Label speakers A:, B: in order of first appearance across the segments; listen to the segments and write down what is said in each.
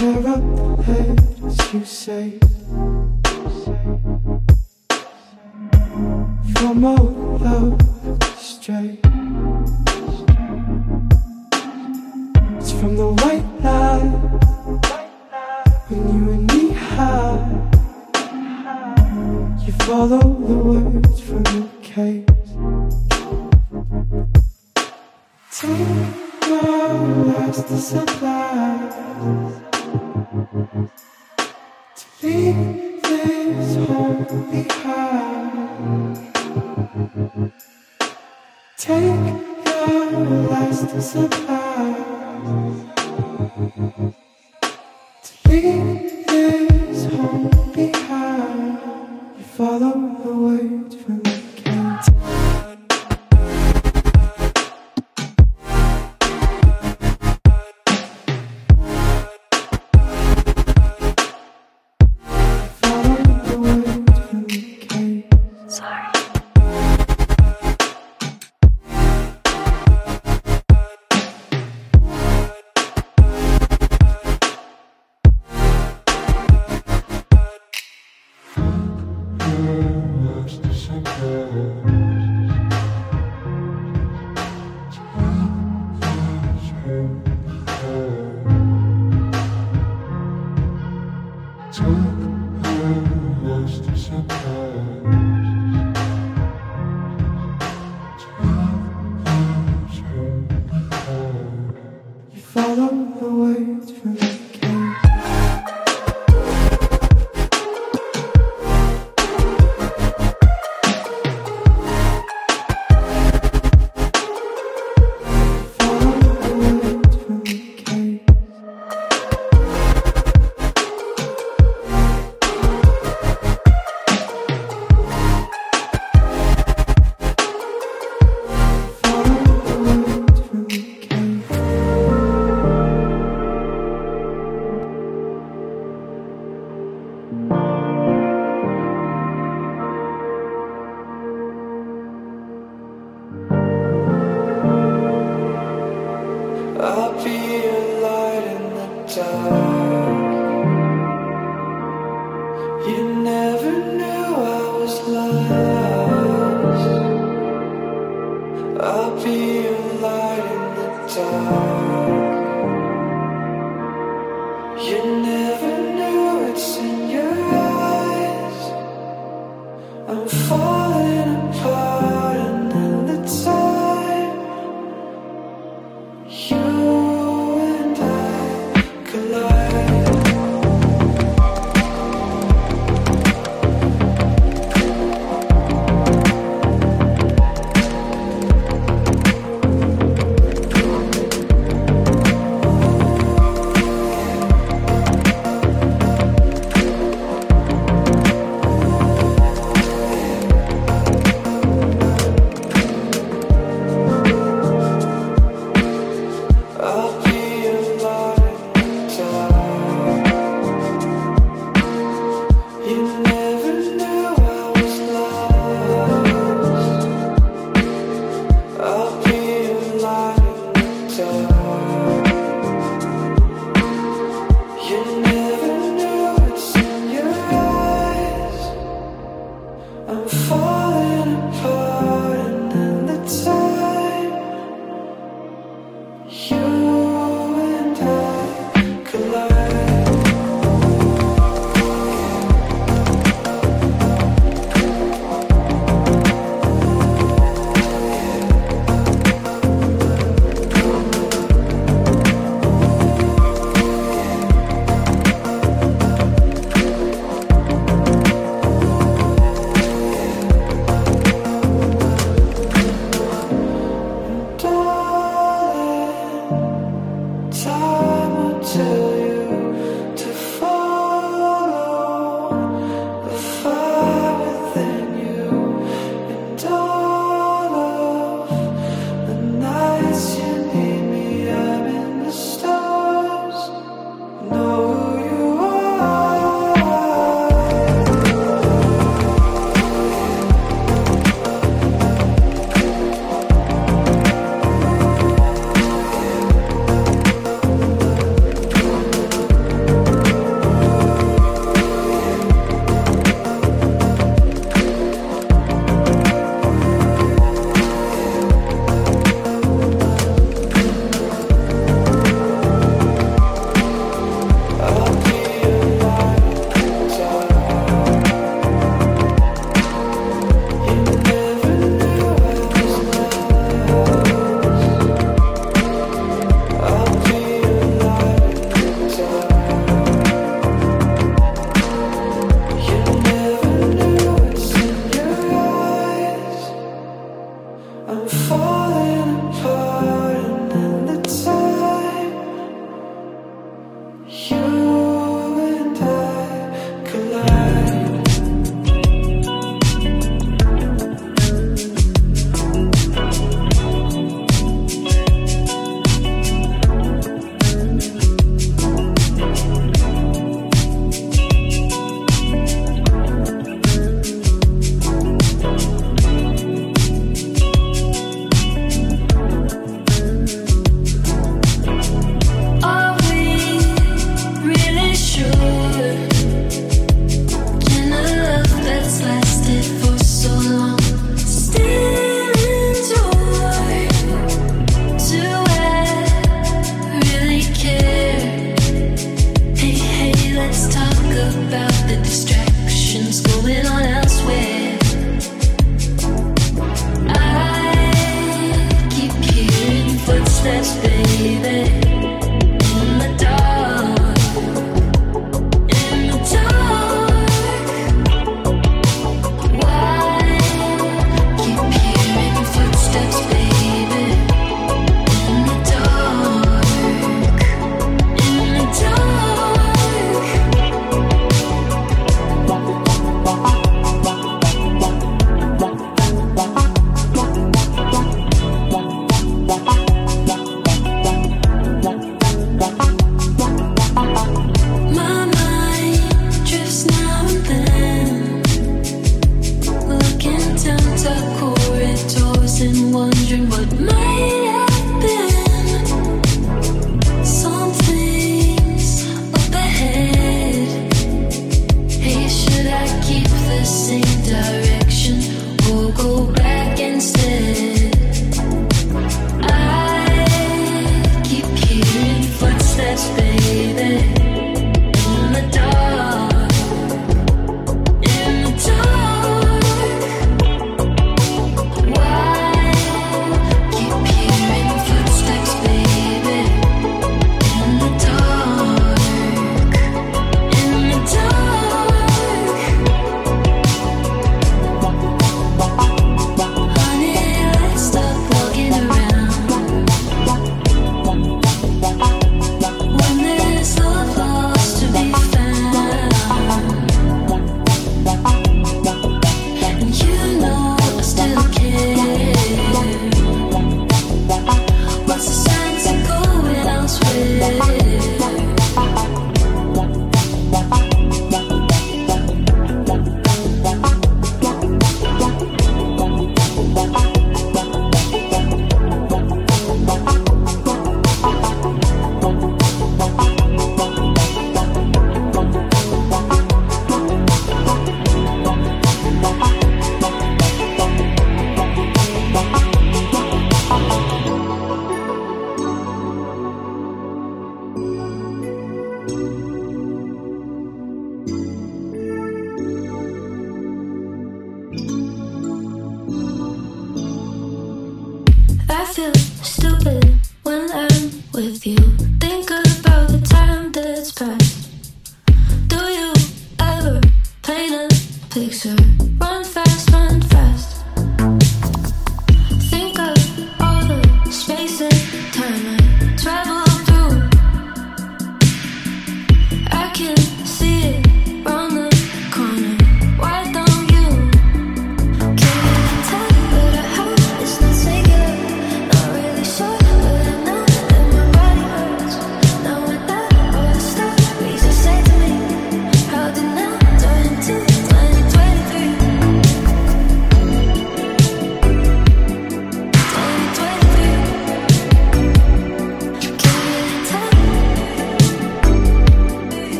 A: tear up as you say. From all out stray. It's from the white light When you were knee high You follow the words.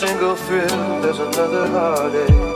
B: single thrill, there's another heartache.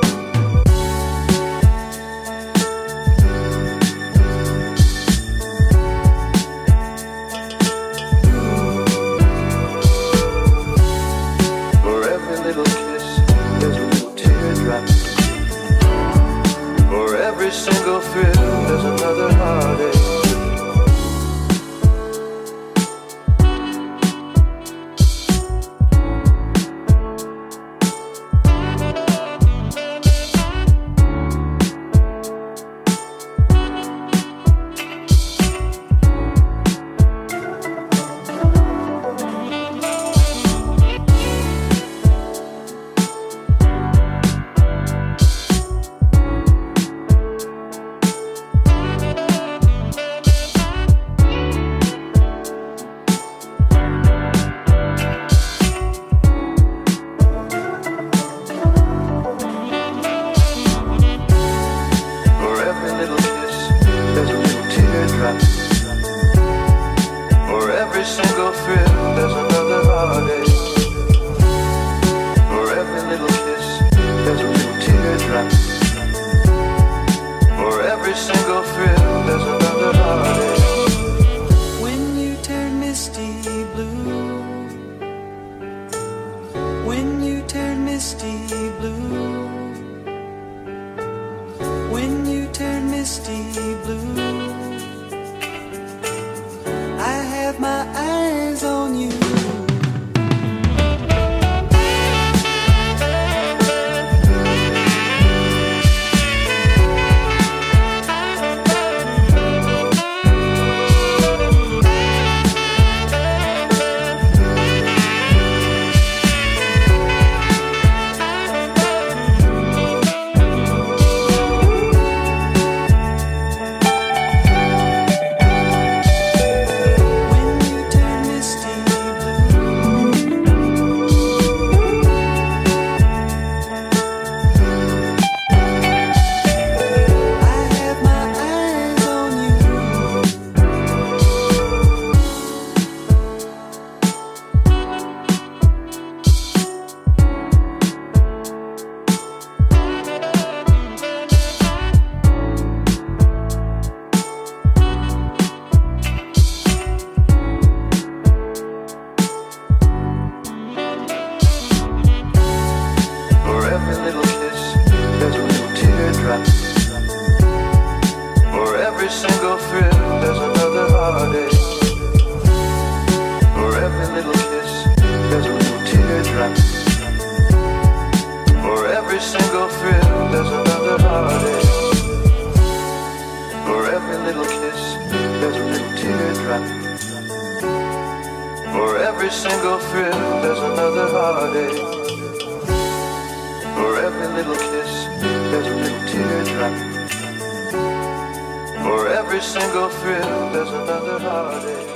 B: Every single thrill, there's another heartache. For every little kiss, there's a little teardrop. For every single thrill, there's another heartache.